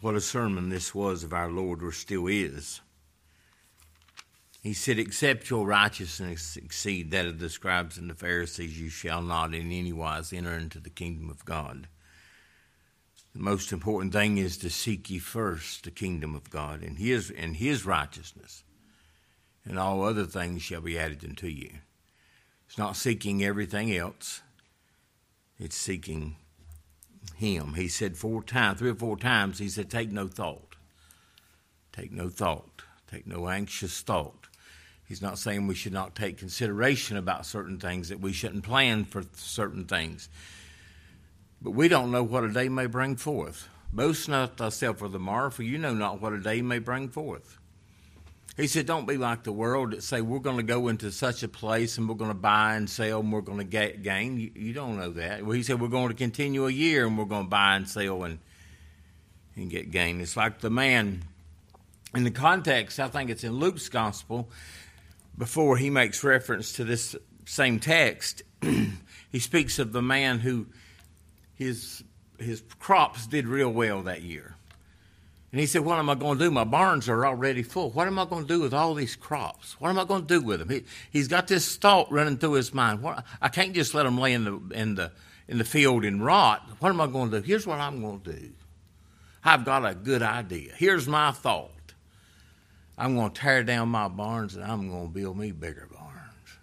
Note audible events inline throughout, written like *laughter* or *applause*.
what a sermon this was of our Lord, or still is. He said, Except your righteousness exceed that of the scribes and the Pharisees, you shall not in any wise enter into the kingdom of God. The most important thing is to seek ye first the kingdom of God and his and his righteousness, and all other things shall be added unto you. It's not seeking everything else, it's seeking him. He said four times, three or four times, he said, Take no thought. Take no thought. Take no anxious thought. He's not saying we should not take consideration about certain things, that we shouldn't plan for certain things. But we don't know what a day may bring forth. Boast not thyself of the morrow, for you know not what a day may bring forth. He said, Don't be like the world that say, We're going to go into such a place and we're going to buy and sell and we're going to get gain. You, you don't know that. Well, he said, We're going to continue a year and we're going to buy and sell and, and get gain. It's like the man, in the context, I think it's in Luke's gospel, before he makes reference to this same text, *clears throat* he speaks of the man who his his crops did real well that year. And he said, What am I going to do? My barns are already full. What am I going to do with all these crops? What am I going to do with them? He, he's got this thought running through his mind. What, I can't just let them lay in the, in, the, in the field and rot. What am I going to do? Here's what I'm going to do. I've got a good idea. Here's my thought. I'm going to tear down my barns and I'm going to build me bigger barns.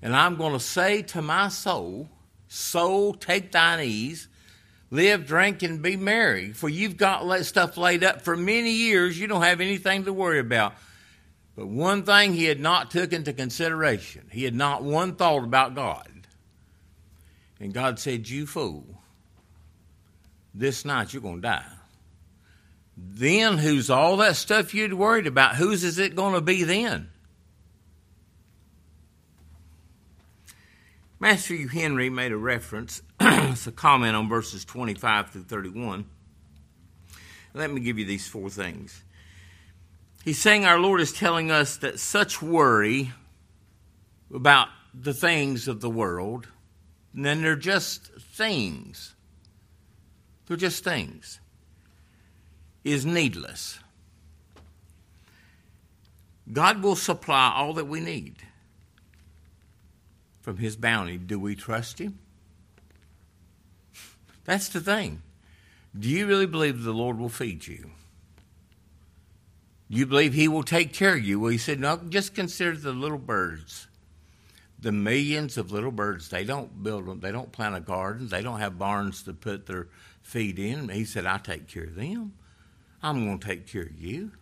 And I'm going to say to my soul, Soul, take thine ease, live, drink, and be merry. For you've got that stuff laid up for many years. You don't have anything to worry about. But one thing he had not took into consideration, he had not one thought about God. And God said, You fool, this night you're going to die. Then who's all that stuff you'd worried about? Whose is it going to be then? Matthew Henry made a reference, *clears throat* it's a comment on verses 25 through 31. Let me give you these four things. He's saying our Lord is telling us that such worry about the things of the world, and then they're just things. They're just things is needless. God will supply all that we need from His bounty. Do we trust Him? That's the thing. Do you really believe the Lord will feed you? Do you believe He will take care of you? Well, He said, no, just consider the little birds. The millions of little birds, they don't build them, they don't plant a garden, they don't have barns to put their feed in. He said, I take care of them. I'm going to take care of you.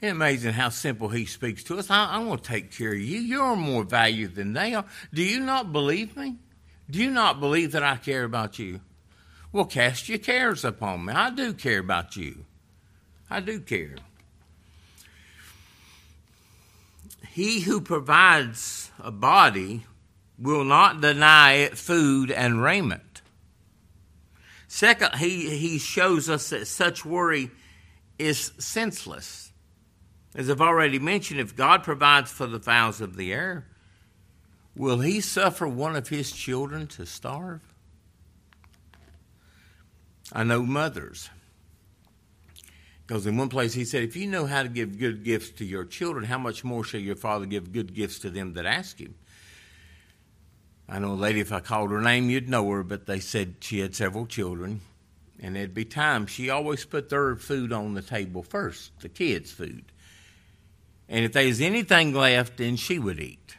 It's amazing how simple he speaks to us. I, am going to take care of you. You're more valued than they are. Do you not believe me? Do you not believe that I care about you? Well, cast your cares upon me. I do care about you. I do care. He who provides a body will not deny it food and raiment. Second, he, he shows us that such worry is senseless. As I've already mentioned, if God provides for the fowls of the air, will he suffer one of his children to starve? I know mothers. Because in one place he said, if you know how to give good gifts to your children, how much more shall your father give good gifts to them that ask him? I know a lady, if I called her name, you'd know her, but they said she had several children. And it'd be times she always put their food on the table first, the kids' food. And if there was anything left, then she would eat.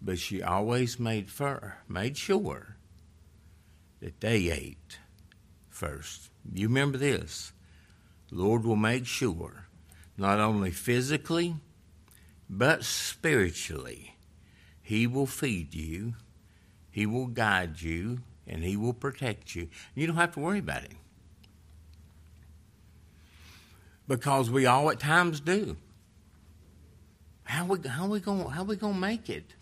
But she always made, fur, made sure that they ate first. You remember this. Lord will make sure, not only physically, but spiritually he will feed you, He will guide you, and He will protect you. You don't have to worry about it. Because we all at times do. How we how we going how we to make it?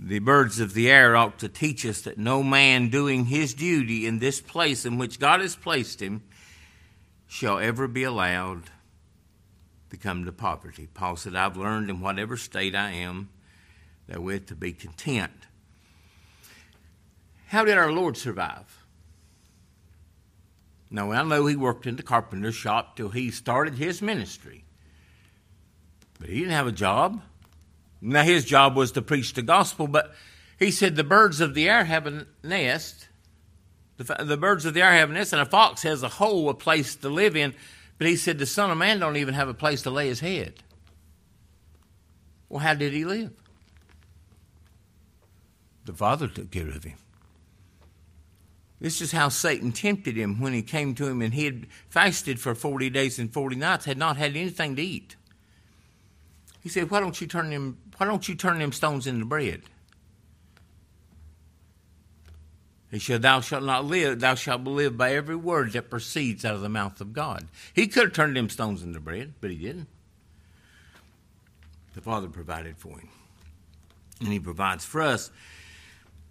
The birds of the air ought to teach us that no man doing his duty in this place in which God has placed him shall ever be allowed to come to poverty. Paul said, I've learned in whatever state I am that with to be content. How did our Lord survive? Now, I know he worked in the carpenter shop till he started his ministry. But he didn't have a job. Now, his job was to preach the gospel, but he said the birds of the air have a nest. The, the birds of the air have a nest, and a fox has a hole, a place to live in. But he said the Son of Man don't even have a place to lay his head. Well, how did he live? The Father took care of him. This is how Satan tempted him when he came to him and he had fasted for 40 days and 40 nights, had not had anything to eat. He said, Why don't you turn them, why don't you turn them stones into bread? He said, Thou shalt not live, thou shalt live by every word that proceeds out of the mouth of God. He could have turned them stones into bread, but he didn't. The Father provided for him. And he provides for us.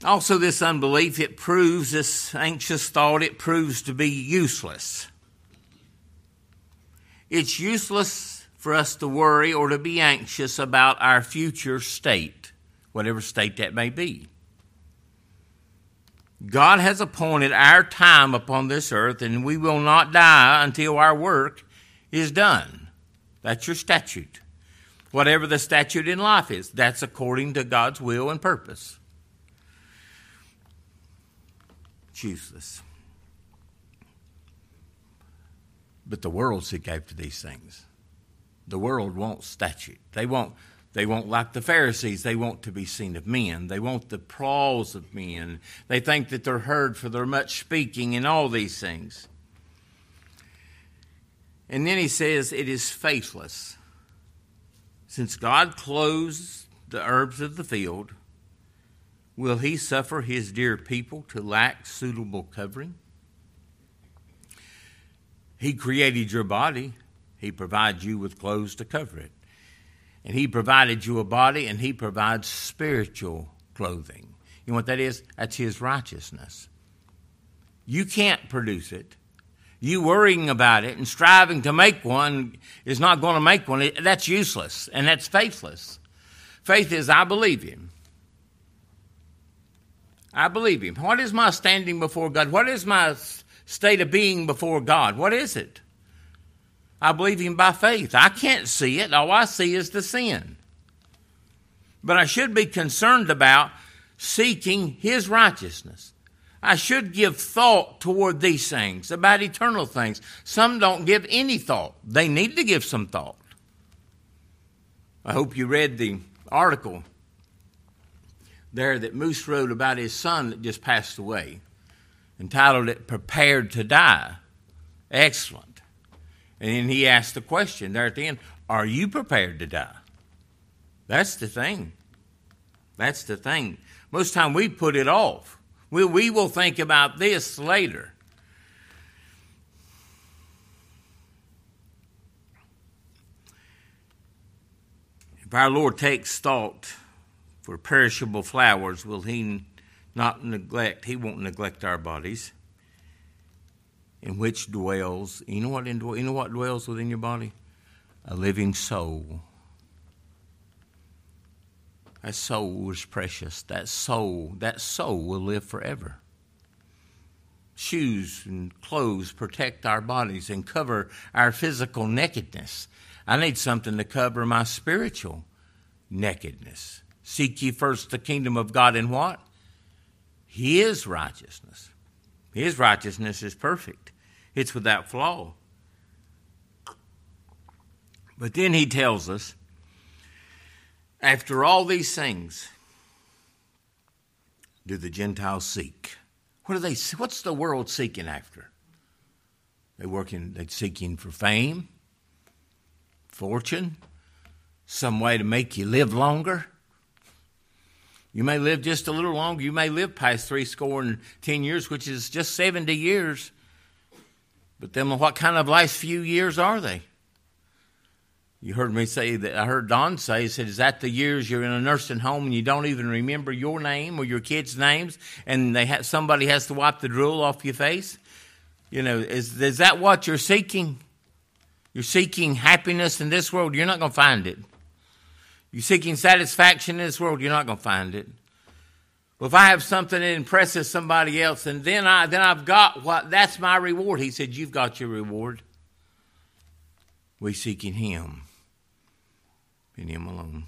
Also, this unbelief, it proves, this anxious thought, it proves to be useless. It's useless for us to worry or to be anxious about our future state, whatever state that may be. God has appointed our time upon this earth, and we will not die until our work is done. That's your statute. Whatever the statute in life is, that's according to God's will and purpose. It's useless. But the world seek after these things. The world wants statute. They want they want like the Pharisees, they want to be seen of men. They want the applause of men. They think that they're heard for their much speaking and all these things. And then he says it is faithless. Since God clothes the herbs of the field, Will he suffer his dear people to lack suitable covering? He created your body. He provides you with clothes to cover it. And he provided you a body and he provides spiritual clothing. You know what that is? That's his righteousness. You can't produce it. You worrying about it and striving to make one is not going to make one. That's useless and that's faithless. Faith is, I believe him. I believe him. What is my standing before God? What is my state of being before God? What is it? I believe him by faith. I can't see it. All I see is the sin. But I should be concerned about seeking his righteousness. I should give thought toward these things, about eternal things. Some don't give any thought. They need to give some thought. I hope you read the article there that Moose wrote about his son that just passed away, entitled it Prepared to Die. Excellent. And then he asked the question there at the end Are you prepared to die? That's the thing. That's the thing. Most time we put it off. We, we will think about this later. If our Lord takes thought for perishable flowers will he not neglect, he won't neglect our bodies, in which dwells, you know what, you know what dwells within your body? A living soul. That soul is precious. That soul, that soul will live forever. Shoes and clothes protect our bodies and cover our physical nakedness. I need something to cover my spiritual nakedness. Seek ye first the kingdom of God and what? His righteousness. His righteousness is perfect, it's without flaw. But then he tells us after all these things, do the Gentiles seek? What are they? What's the world seeking after? They working. They seeking for fame, fortune, some way to make you live longer. You may live just a little longer. You may live past three score and ten years, which is just 70 years. But then what kind of last few years are they? You heard me say that, I heard Don say, he said, Is that the years you're in a nursing home and you don't even remember your name or your kids' names and they somebody has to wipe the drool off your face? You know, is, is that what you're seeking? You're seeking happiness in this world, you're not going to find it. You're seeking satisfaction in this world, you're not going to find it. Well, if I have something that impresses somebody else, and then I then I've got what that's my reward. He said, You've got your reward. We seek in him. In him alone.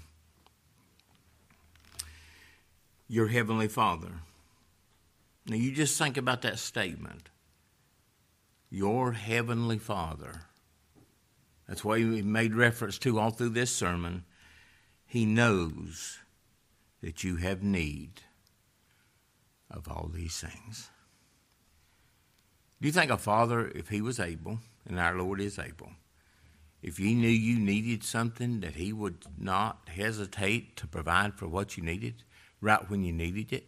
Your heavenly Father. Now you just think about that statement. Your heavenly Father. That's why he made reference to all through this sermon. He knows that you have need of all these things. Do you think a father, if he was able, and our Lord is able, if he knew you needed something, that he would not hesitate to provide for what you needed right when you needed it?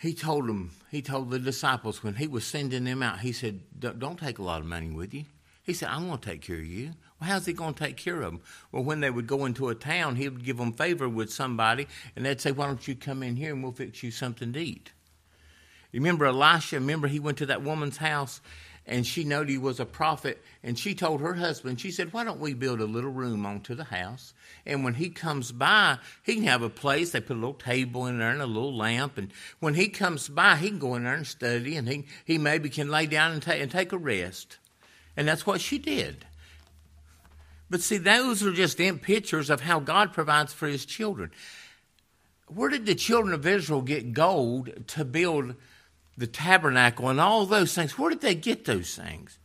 He told them, he told the disciples when he was sending them out, he said, Don't take a lot of money with you. He said, I'm going to take care of you. How's he going to take care of them? Well, when they would go into a town, he would give them favor with somebody, and they'd say, Why don't you come in here and we'll fix you something to eat? You remember Elisha? Remember he went to that woman's house and she knew he was a prophet and she told her husband she said why don't we build a little room onto the house and when he comes by he can have a place they put a little table in there and a little lamp and when he comes by he can go in there and study and he, he maybe can lay down and, ta- and take a rest and that's what she did but see those are just in pictures of how god provides for his children where did the children of israel get gold to build the tabernacle and all those things. Where did they get those things?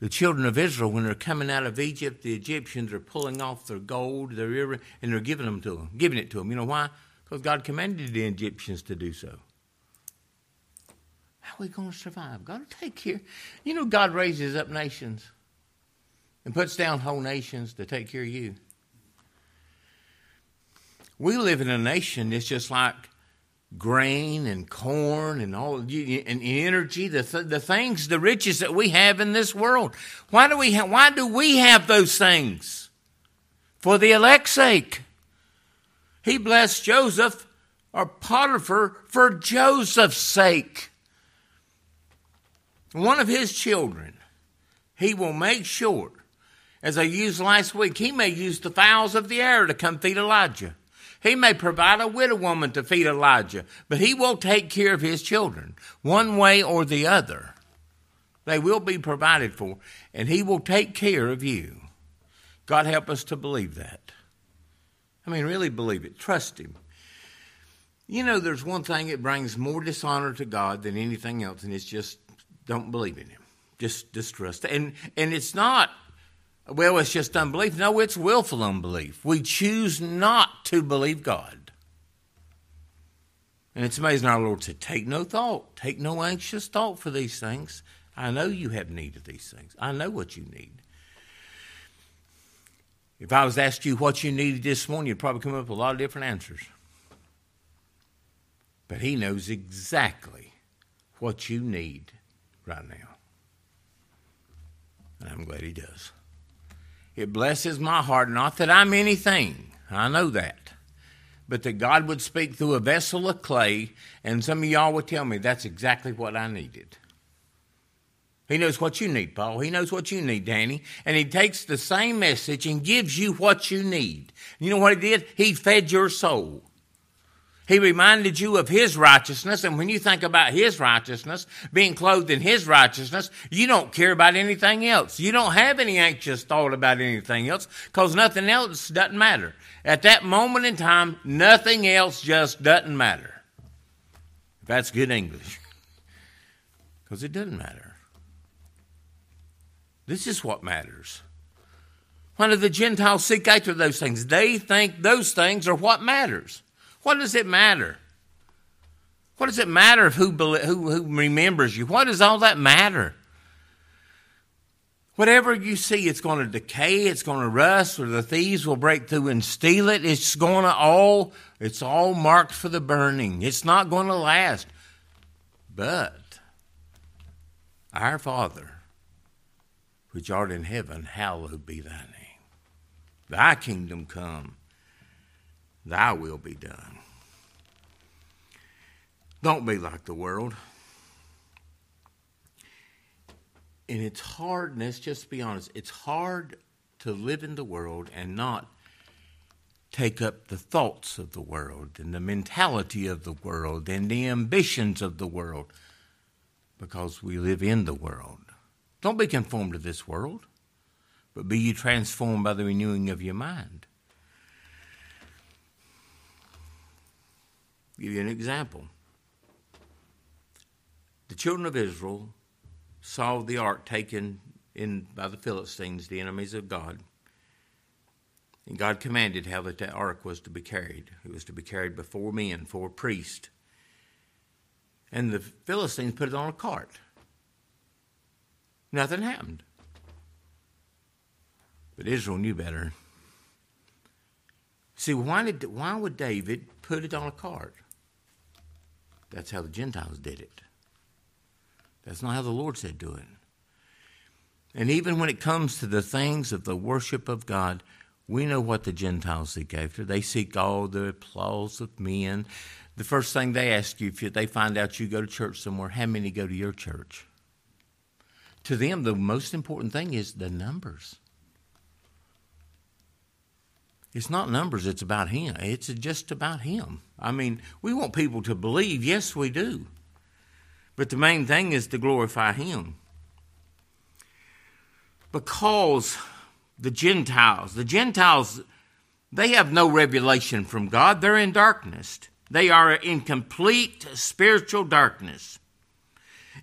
The children of Israel, when they're coming out of Egypt, the Egyptians are pulling off their gold, their and they're giving them to them, giving it to them. You know why? Because God commanded the Egyptians to do so. How are we going to survive? God will take care. You know, God raises up nations and puts down whole nations to take care of you. We live in a nation that's just like grain and corn and all and energy the th- the things the riches that we have in this world. Why do we ha- why do we have those things? For the elect's sake. He blessed Joseph or Potiphar for Joseph's sake. One of his children he will make sure as I used last week he may use the fowls of the air to come feed Elijah he may provide a widow woman to feed Elijah, but he will take care of his children, one way or the other. They will be provided for, and he will take care of you. God help us to believe that. I mean, really believe it. Trust him. You know, there's one thing that brings more dishonor to God than anything else, and it's just don't believe in him. Just distrust. And and it's not well, it's just unbelief. No, it's willful unbelief. We choose not to believe God. And it's amazing our Lord said, Take no thought, take no anxious thought for these things. I know you have need of these things. I know what you need. If I was asked you what you needed this morning, you'd probably come up with a lot of different answers. But He knows exactly what you need right now. And I'm glad He does. It blesses my heart, not that I'm anything, I know that, but that God would speak through a vessel of clay, and some of y'all would tell me that's exactly what I needed. He knows what you need, Paul. He knows what you need, Danny. And he takes the same message and gives you what you need. You know what he did? He fed your soul. He reminded you of His righteousness, and when you think about His righteousness, being clothed in His righteousness, you don't care about anything else. You don't have any anxious thought about anything else because nothing else doesn't matter. At that moment in time, nothing else just doesn't matter. That's good English. Because it doesn't matter. This is what matters. Why do the Gentiles seek after those things? They think those things are what matters. What does it matter? What does it matter who, who, who remembers you? What does all that matter? Whatever you see, it's going to decay, it's going to rust, or the thieves will break through and steal it. It's going to all, it's all marked for the burning. It's not going to last. But our Father, which art in heaven, hallowed be thy name. Thy kingdom come Thy will be done. Don't be like the world. And it's hard, let's just be honest, it's hard to live in the world and not take up the thoughts of the world and the mentality of the world and the ambitions of the world because we live in the world. Don't be conformed to this world, but be you transformed by the renewing of your mind. I'll give you an example. The children of Israel saw the ark taken in by the Philistines, the enemies of God. And God commanded how that, ark was to be carried. It was to be carried before men, before priests. And the Philistines put it on a cart. Nothing happened. But Israel knew better. See, why, did, why would David put it on a cart? That's how the Gentiles did it. That's not how the Lord said do it. And even when it comes to the things of the worship of God, we know what the Gentiles seek after. They seek all the applause of men. The first thing they ask you, if they find out you go to church somewhere, how many go to your church? To them, the most important thing is the numbers. It's not numbers, it's about Him. It's just about Him. I mean, we want people to believe, yes, we do. But the main thing is to glorify Him. Because the Gentiles, the Gentiles, they have no revelation from God, they're in darkness. They are in complete spiritual darkness.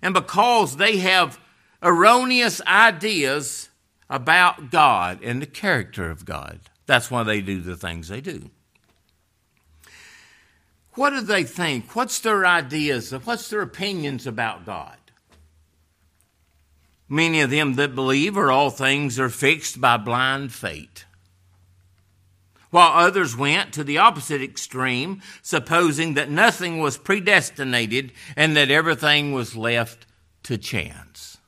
And because they have erroneous ideas about God and the character of God, that's why they do the things they do. What do they think? What's their ideas? What's their opinions about God? Many of them that believe are all things are fixed by blind fate. While others went to the opposite extreme, supposing that nothing was predestinated and that everything was left to chance.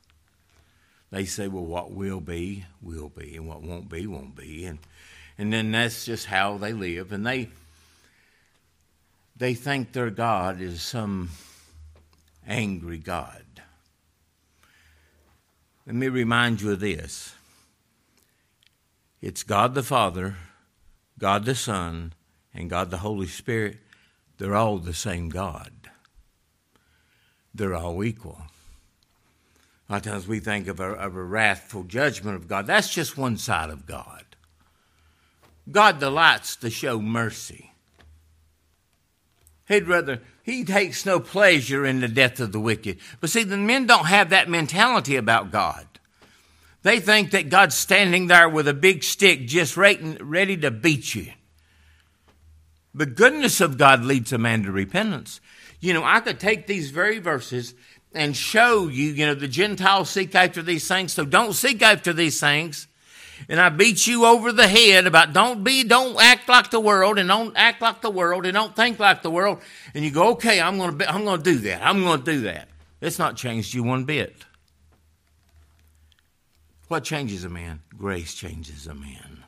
They say, well, what will be, will be, and what won't be, won't be. And and then that's just how they live. And they they think their God is some angry God. Let me remind you of this. It's God the Father, God the Son, and God the Holy Spirit. They're all the same God. They're all equal. A lot of times we think of a, of a wrathful judgment of God. That's just one side of God. God delights to show mercy. He'd rather, he takes no pleasure in the death of the wicked. But see, the men don't have that mentality about God. They think that God's standing there with a big stick just ready to beat you. The goodness of God leads a man to repentance. You know, I could take these very verses and show you, you know, the Gentiles seek after these things, so don't seek after these things and I beat you over the head about don't be, don't act like the world and don't act like the world and don't think like the world. And you go, okay, I'm going to, I'm going to do that. I'm going to do that. It's not changed you one bit. What changes a man? Grace changes a man.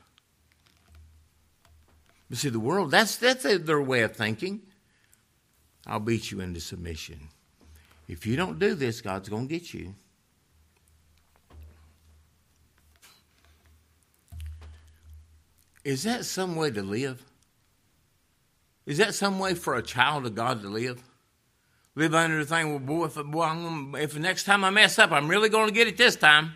But see, the world, that's, that's their way of thinking. I'll beat you into submission. If you don't do this, God's going to get you. Is that some way to live? Is that some way for a child of God to live? Live under the thing, well, boy, if, boy, gonna, if the next time I mess up, I'm really going to get it this time.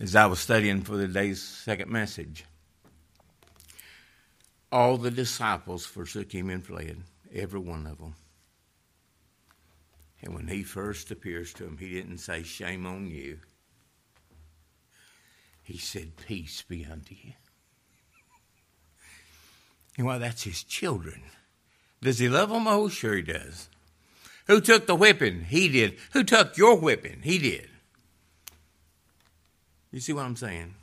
As I was studying for the day's second message, all the disciples forsook him and fled, every one of them. And when he first appears to them, he didn't say, Shame on you. He said, Peace be unto you. And well, that's his children. Does he love them? Oh, sure he does. Who took the whipping? He did. Who took your whipping? He did. You see what I'm saying?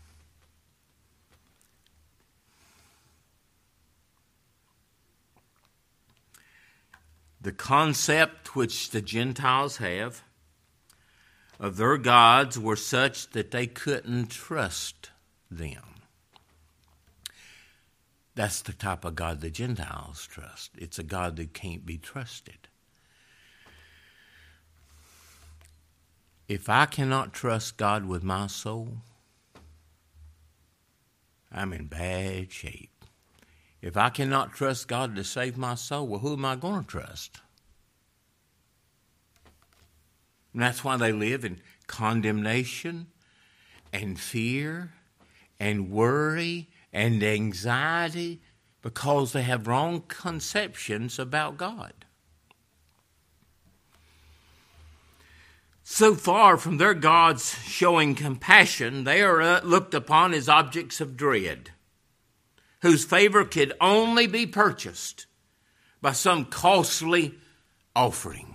The concept which the Gentiles have of their gods were such that they couldn't trust them. That's the type of God the Gentiles trust. It's a God that can't be trusted. If I cannot trust God with my soul, I'm in bad shape. If I cannot trust God to save my soul, well, who am I going to trust? And that's why they live in condemnation and fear and worry and anxiety because they have wrong conceptions about God. So far from their gods showing compassion, they are uh, looked upon as objects of dread, whose favor could only be purchased by some costly offering.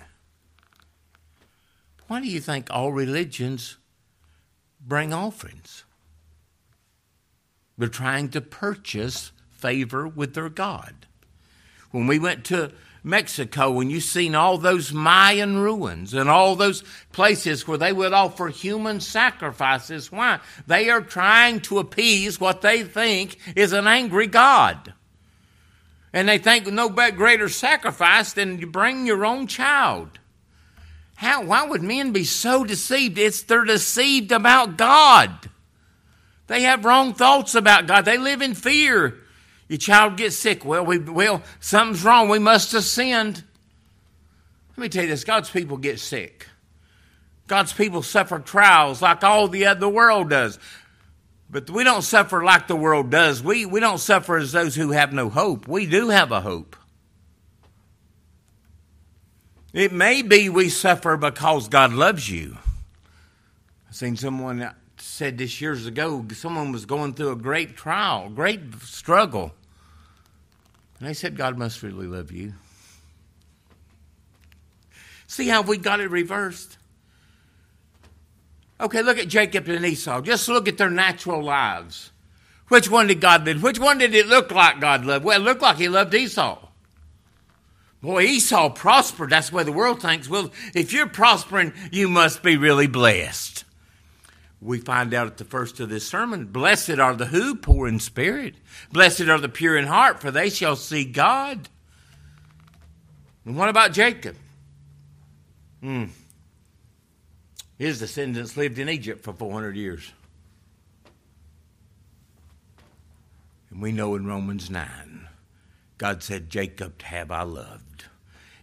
Why do you think all religions bring offerings? They're trying to purchase favor with their God. When we went to Mexico and you've seen all those Mayan ruins and all those places where they would offer human sacrifices. Why? They are trying to appease what they think is an angry God. And they think no greater sacrifice than to bring your own child. How, why would men be so deceived? It's they're deceived about God. They have wrong thoughts about God. They live in fear. Your child gets sick. Well, we, well, something's wrong. We must have sinned. Let me tell you this God's people get sick. God's people suffer trials like all the other world does. But we don't suffer like the world does. We, we don't suffer as those who have no hope. We do have a hope. It may be we suffer because God loves you. I've seen someone said this years ago, someone was going through a great trial, great struggle. And they said, God must really love you. See how we got it reversed? Okay, look at Jacob and Esau. Just look at their natural lives. Which one did God love? Which one did it look like God loved? Well, it looked like he loved Esau. Boy, Esau prospered. That's way the world thinks. Well, if you're prospering, you must be really blessed. We find out at the first of this sermon blessed are the who poor in spirit. Blessed are the pure in heart for they shall see god. And what about jacob? Hmm. His descendants lived in egypt for 400 years. And we know in romans 9 god said jacob have i loved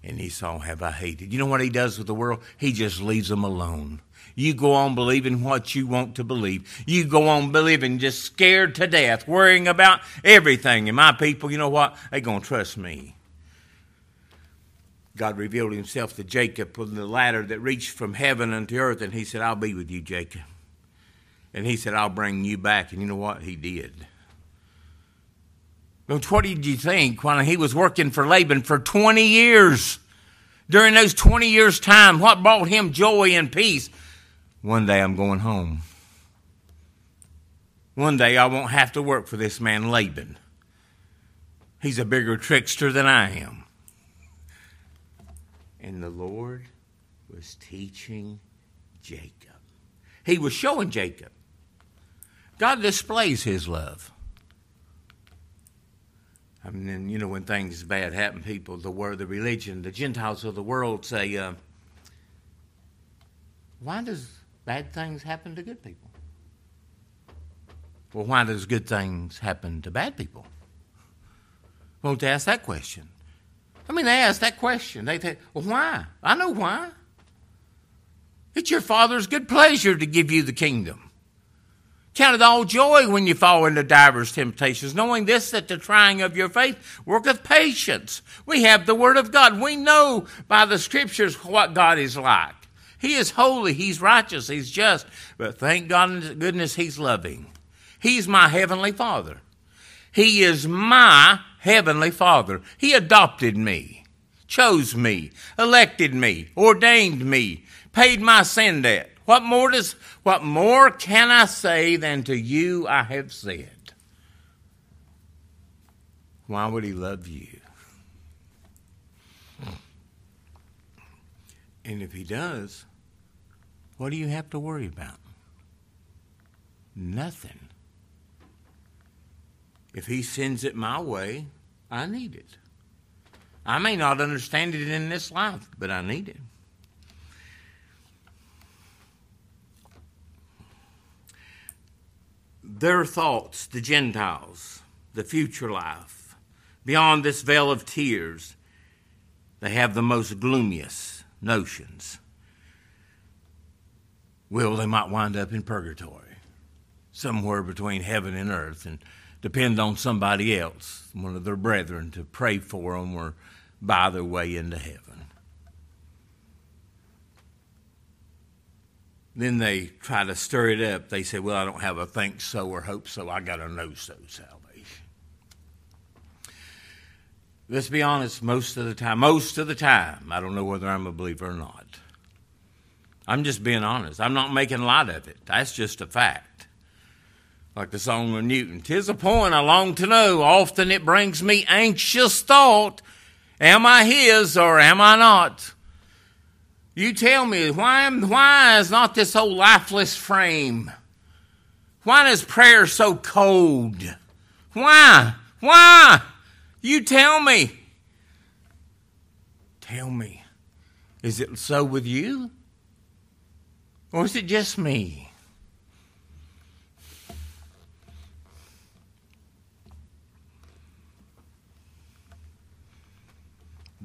and esau have i hated you know what he does with the world he just leaves them alone you go on believing what you want to believe. You go on believing just scared to death, worrying about everything. And my people, you know what? They're going to trust me. God revealed himself to Jacob with the ladder that reached from heaven unto earth, and he said, I'll be with you, Jacob. And he said, I'll bring you back. And you know what? He did. But what did you think when he was working for Laban for 20 years? During those 20 years' time, what brought him joy and peace? One day I'm going home. One day I won't have to work for this man Laban. He's a bigger trickster than I am. And the Lord was teaching Jacob. He was showing Jacob. God displays his love. I mean, you know, when things bad happen, people, the word, the religion, the Gentiles of the world say, uh, why does bad things happen to good people. Well, why does good things happen to bad people? Won't they ask that question? I mean, they ask that question. They say, well, why? I know why. It's your Father's good pleasure to give you the kingdom. Count it all joy when you fall into divers temptations, knowing this, that the trying of your faith worketh patience. We have the Word of God. We know by the Scriptures what God is like. He is holy, He's righteous, He's just, but thank God and goodness He's loving. He's my heavenly Father. He is my heavenly Father. He adopted me, chose me, elected me, ordained me, paid my sin debt. What more does what more can I say than to you I have said? Why would he love you? And if he does, what do you have to worry about? Nothing. If he sends it my way, I need it. I may not understand it in this life, but I need it. Their thoughts, the Gentiles, the future life, beyond this veil of tears, they have the most gloomiest notions. Well, they might wind up in purgatory, somewhere between heaven and earth, and depend on somebody else, one of their brethren, to pray for them or buy their way into heaven. Then they try to stir it up. They say, Well, I don't have a think so or hope so. I got a know so salvation. Let's be honest, most of the time, most of the time, I don't know whether I'm a believer or not. I'm just being honest. I'm not making light of it. That's just a fact. Like the song of Newton. Tis a point I long to know. Often it brings me anxious thought. Am I his or am I not? You tell me, why, why is not this old lifeless frame? Why is prayer so cold? Why? Why? You tell me. Tell me. Is it so with you? Or is it just me?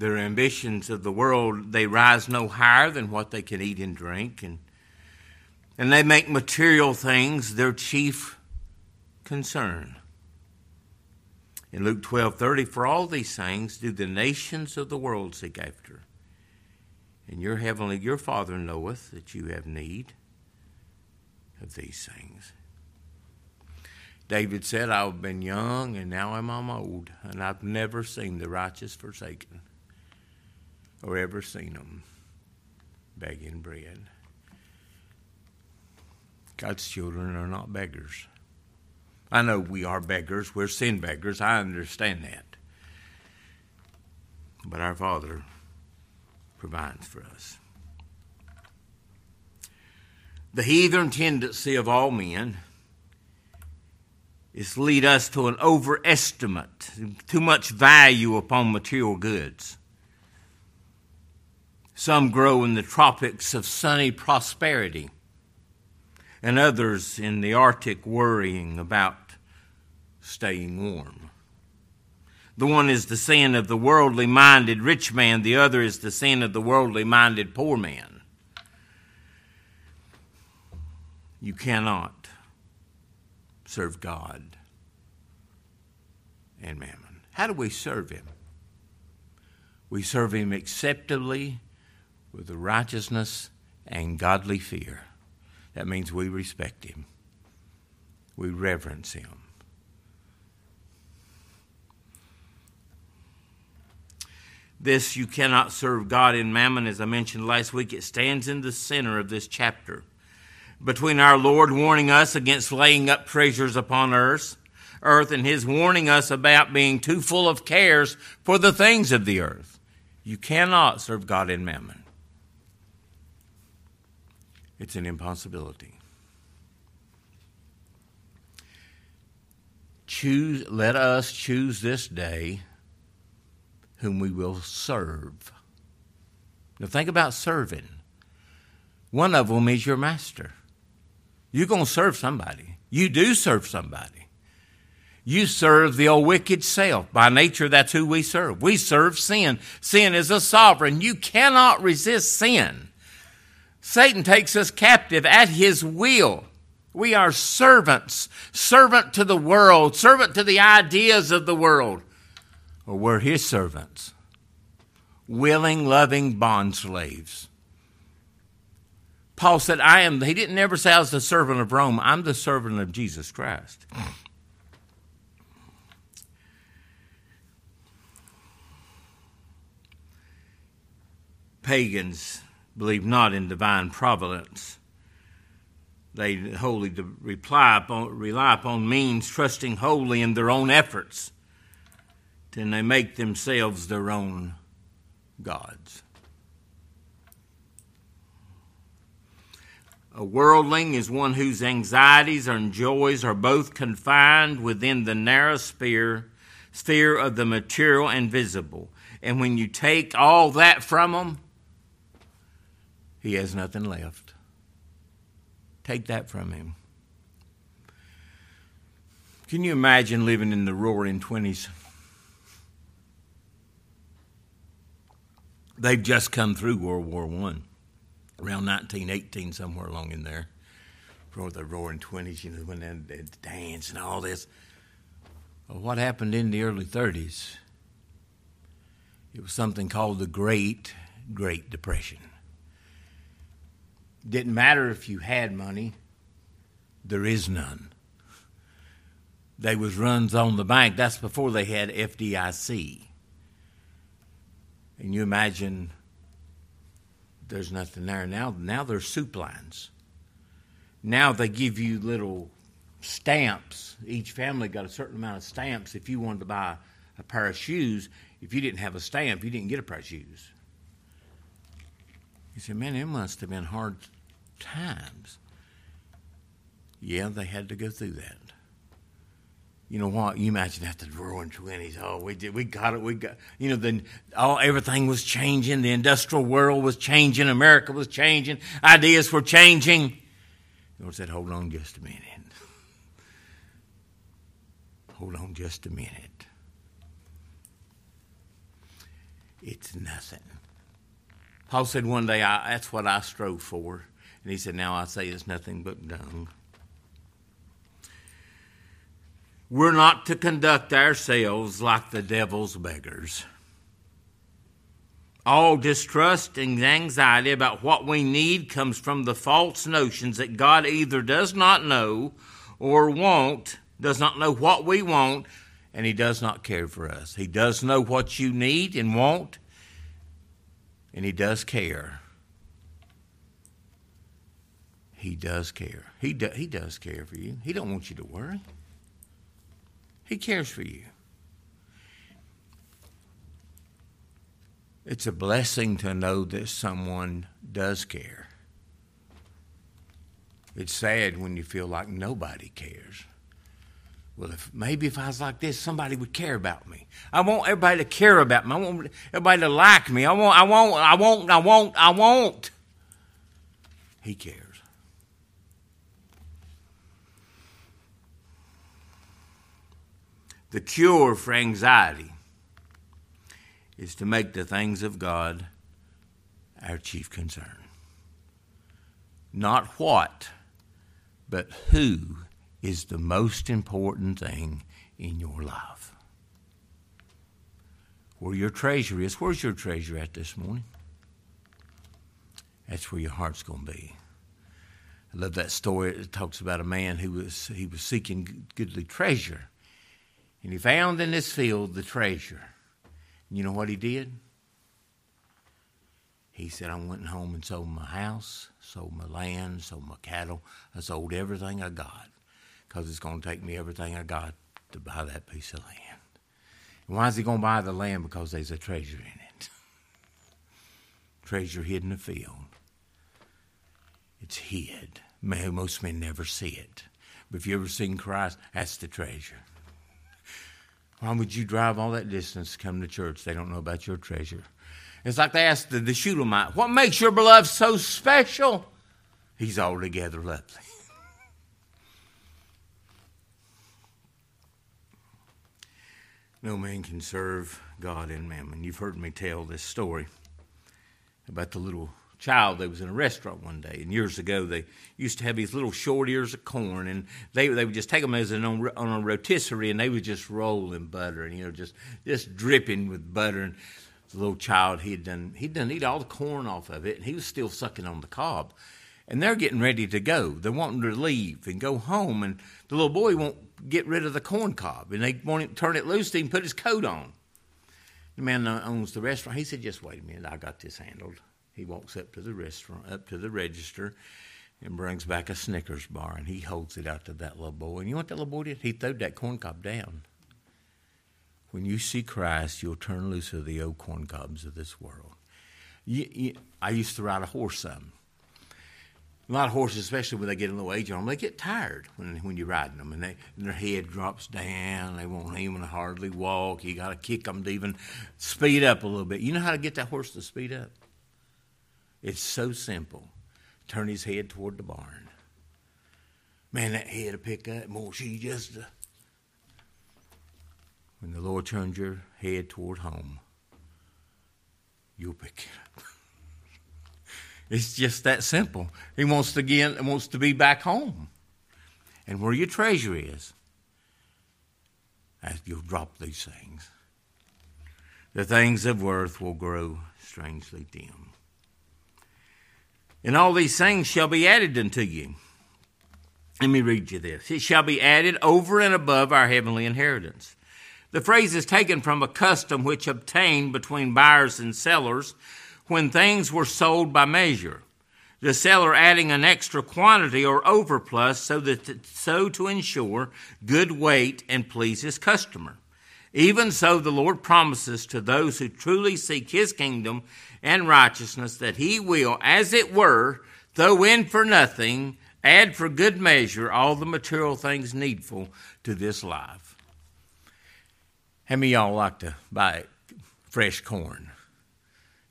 Their ambitions of the world, they rise no higher than what they can eat and drink, and, and they make material things their chief concern. In Luke 12 30, for all these things do the nations of the world seek after. And your heavenly, your Father knoweth that you have need of these things. David said, I've been young and now I'm old, and I've never seen the righteous forsaken or ever seen them begging bread. God's children are not beggars. I know we are beggars, we're sin beggars, I understand that. But our Father provides for us. The heathen tendency of all men is to lead us to an overestimate, too much value upon material goods. Some grow in the tropics of sunny prosperity, and others in the Arctic worrying about staying warm. The one is the sin of the worldly minded rich man, the other is the sin of the worldly minded poor man. You cannot serve God and mammon. How do we serve Him? We serve Him acceptably with righteousness and godly fear. That means we respect him, we reverence him. This you cannot serve God in mammon, as I mentioned last week. It stands in the center of this chapter. Between our Lord warning us against laying up treasures upon earth, earth, and his warning us about being too full of cares for the things of the earth. You cannot serve God in mammon. It's an impossibility. Choose, let us choose this day whom we will serve. Now, think about serving. One of them is your master. You're going to serve somebody. You do serve somebody. You serve the old wicked self. By nature, that's who we serve. We serve sin. Sin is a sovereign. You cannot resist sin. Satan takes us captive at his will. We are servants, servant to the world, servant to the ideas of the world. Or we're his servants, willing, loving bond slaves. Paul said, I am, he didn't ever say I was the servant of Rome. I'm the servant of Jesus Christ. Pagans believe not in divine providence. They wholly upon, rely upon means, trusting wholly in their own efforts. Then they make themselves their own gods. A worldling is one whose anxieties and joys are both confined within the narrow sphere, sphere of the material and visible. And when you take all that from them, he has nothing left. Take that from him. Can you imagine living in the roaring 20s? They've just come through World War One, around 1918, somewhere along in there. For the roaring 20s, you know, when they, they dance and all this. What happened in the early 30s? It was something called the Great, Great Depression. Didn't matter if you had money, there is none. They was runs on the bank. That's before they had FDIC. And you imagine there's nothing there now. Now there's soup lines. Now they give you little stamps. Each family got a certain amount of stamps. If you wanted to buy a pair of shoes, if you didn't have a stamp, you didn't get a pair of shoes. You say, man, it must have been hard times. Yeah, they had to go through that. You know what? You imagine after the roaring twenties. Oh, we did. We got it. We got. You know, then all everything was changing. The industrial world was changing. America was changing. Ideas were changing. The Lord said, "Hold on, just a minute. Hold on, just a minute. It's nothing." Paul said one day, "That's what I strove for," and he said, "Now I say it's nothing but dung." We're not to conduct ourselves like the devil's beggars. All distrust and anxiety about what we need comes from the false notions that God either does not know or won't, does not know what we want, and He does not care for us. He does know what you need and want, and He does care. He does care. He, do, he does care for you. He don't want you to worry. He cares for you. It's a blessing to know that someone does care. It's sad when you feel like nobody cares. Well, if maybe if I was like this, somebody would care about me. I want everybody to care about me. I want everybody to like me. I want, I want, I want, I want, I want. He cares. The cure for anxiety is to make the things of God our chief concern. Not what, but who is the most important thing in your life. Where your treasure is, where's your treasure at this morning? That's where your heart's going to be. I love that story. It talks about a man who was he was seeking goodly treasure, and he found in this field the treasure. And you know what he did? He said, I went home and sold my house, sold my land, sold my cattle. I sold everything I got because it's going to take me everything I got to buy that piece of land. And why is he going to buy the land? Because there's a treasure in it. *laughs* treasure hidden in the field. It's hid. Most men never see it. But if you ever seen Christ, that's the treasure. Why would you drive all that distance to come to church? They don't know about your treasure. It's like they asked the, the Shulamite, What makes your beloved so special? He's altogether lovely. *laughs* no man can serve God and mammon. You've heard me tell this story about the little child that was in a restaurant one day, and years ago they used to have these little short ears of corn, and they they would just take them as an on, on a rotisserie, and they would just roll in butter, and you know just just dripping with butter. And the little child he'd done he'd done eat all the corn off of it, and he was still sucking on the cob. And they're getting ready to go. They're wanting to leave and go home, and the little boy won't get rid of the corn cob, and they want him to turn it loose. He can put his coat on. The man owns the restaurant, he said, "Just wait a minute, I got this handled." He walks up to the restaurant, up to the register, and brings back a Snickers bar, and he holds it out to that little boy. And you know what that little boy did? He threw that corn cob down. When you see Christ, you'll turn loose of the old corn cobs of this world. You, you, I used to ride a horse some. A lot of horses, especially when they get a little age on them, they get tired when when you're riding them, and, they, and their head drops down. They won't even hardly walk. You got to kick them to even speed up a little bit. You know how to get that horse to speed up? It's so simple. Turn his head toward the barn. Man, that head will pick up more. She just, uh, when the Lord turns your head toward home, you'll pick it up. It's just that simple. He wants to get, wants to be back home. And where your treasure is, as you'll drop these things, the things of worth will grow strangely dim. And all these things shall be added unto you. Let me read you this. It shall be added over and above our heavenly inheritance. The phrase is taken from a custom which obtained between buyers and sellers when things were sold by measure. The seller adding an extra quantity or overplus so that so to ensure good weight and please his customer. Even so, the Lord promises to those who truly seek his kingdom and righteousness that he will, as it were, though in for nothing, add for good measure all the material things needful to this life. How many y'all like to buy fresh corn?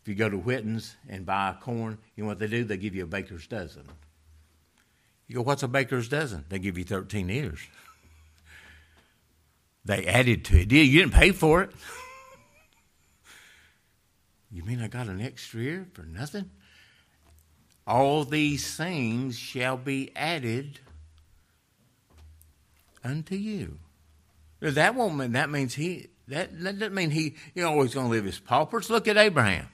If you go to Whitten's and buy corn, you know what they do? They give you a baker's dozen. You go, what's a baker's dozen? They give you 13 ears. *laughs* They added to it. You didn't pay for it. *laughs* You mean I got an extra ear for nothing? All these things shall be added unto you. That won't mean that means he that, that doesn't mean he you always gonna live as paupers. Look at Abraham.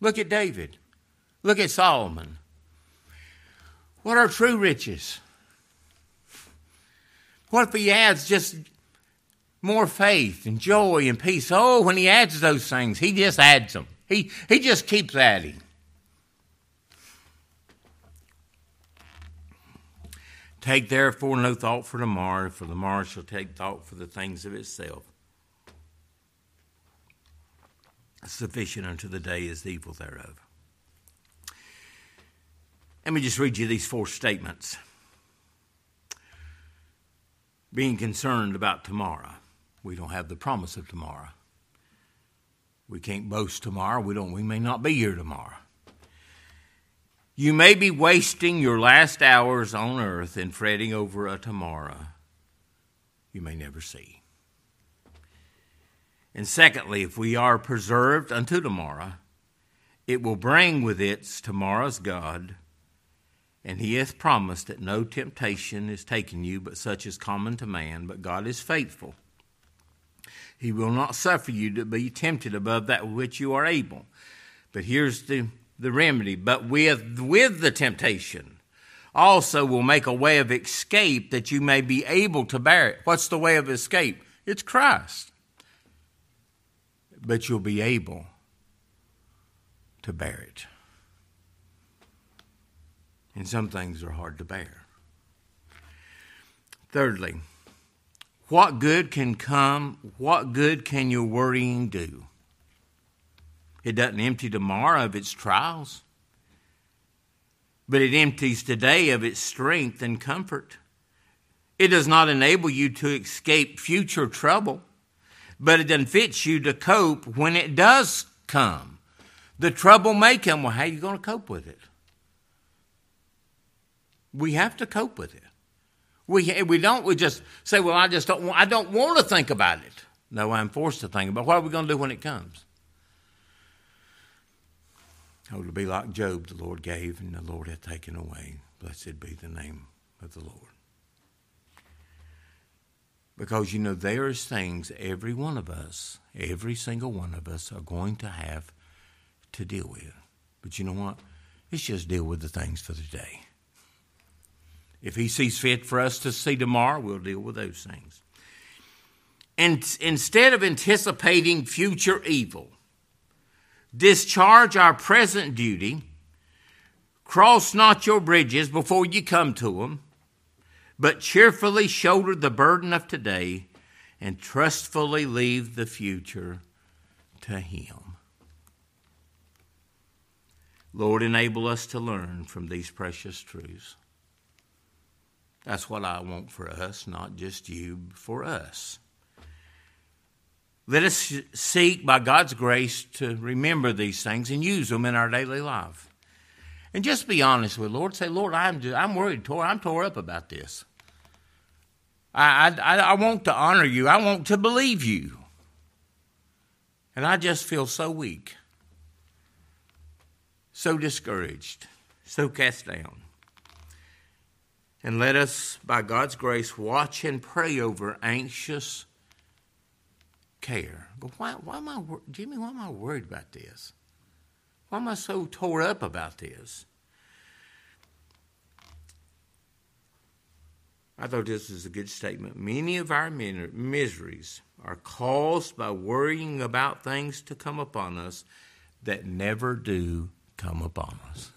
Look at David. Look at Solomon. What are true riches? What if he adds just more faith and joy and peace? Oh, when he adds those things, he just adds them. He, he just keeps adding. Take therefore no thought for tomorrow, for tomorrow shall take thought for the things of itself. Sufficient unto the day is the evil thereof. Let me just read you these four statements. Being concerned about tomorrow. We don't have the promise of tomorrow. We can't boast tomorrow. We don't we may not be here tomorrow. You may be wasting your last hours on earth in fretting over a tomorrow you may never see. And secondly, if we are preserved unto tomorrow, it will bring with it tomorrow's God, and he hath promised that no temptation is taken you but such as common to man, but God is faithful. He will not suffer you to be tempted above that which you are able. But here's the the remedy, but with, with the temptation also will make a way of escape that you may be able to bear it. What's the way of escape? It's Christ. But you'll be able to bear it. And some things are hard to bear. Thirdly, what good can come? What good can your worrying do? It doesn't empty tomorrow of its trials, but it empties today of its strength and comfort. It does not enable you to escape future trouble, but it doesn't fit you to cope when it does come. The trouble may come. Well, how are you going to cope with it? We have to cope with it. We, we don't we just say, well, I just don't, I don't want to think about it. No, I'm forced to think about it. What are we going to do when it comes? Oh, to be like Job, the Lord gave and the Lord hath taken away. Blessed be the name of the Lord. Because you know, there's things every one of us, every single one of us, are going to have to deal with. But you know what? Let's just deal with the things for the day. If He sees fit for us to see tomorrow, we'll deal with those things. And instead of anticipating future evil, discharge our present duty, cross not your bridges before you come to them, but cheerfully shoulder the burden of today and trustfully leave the future to Him. Lord, enable us to learn from these precious truths. That's what I want for us, not just you, for us. Let us seek, by God's grace, to remember these things and use them in our daily life. And just be honest with Lord. Say, Lord, I'm, I'm worried, tore, I'm tore up about this. I, I, I want to honor you. I want to believe you. And I just feel so weak, so discouraged, so cast down. And let us, by God's grace, watch and pray over anxious care. But why, why am I, Jimmy, why am I worried about this? Why am I so tore up about this? I thought this was a good statement. Many of our miseries are caused by worrying about things to come upon us that never do come upon us.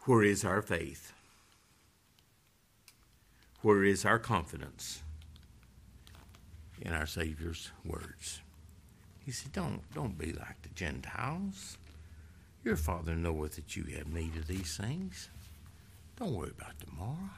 Where is our faith? Where is our confidence in our Savior's words? He said, Don't, don't be like the Gentiles. Your Father knoweth that you have need of these things. Don't worry about tomorrow.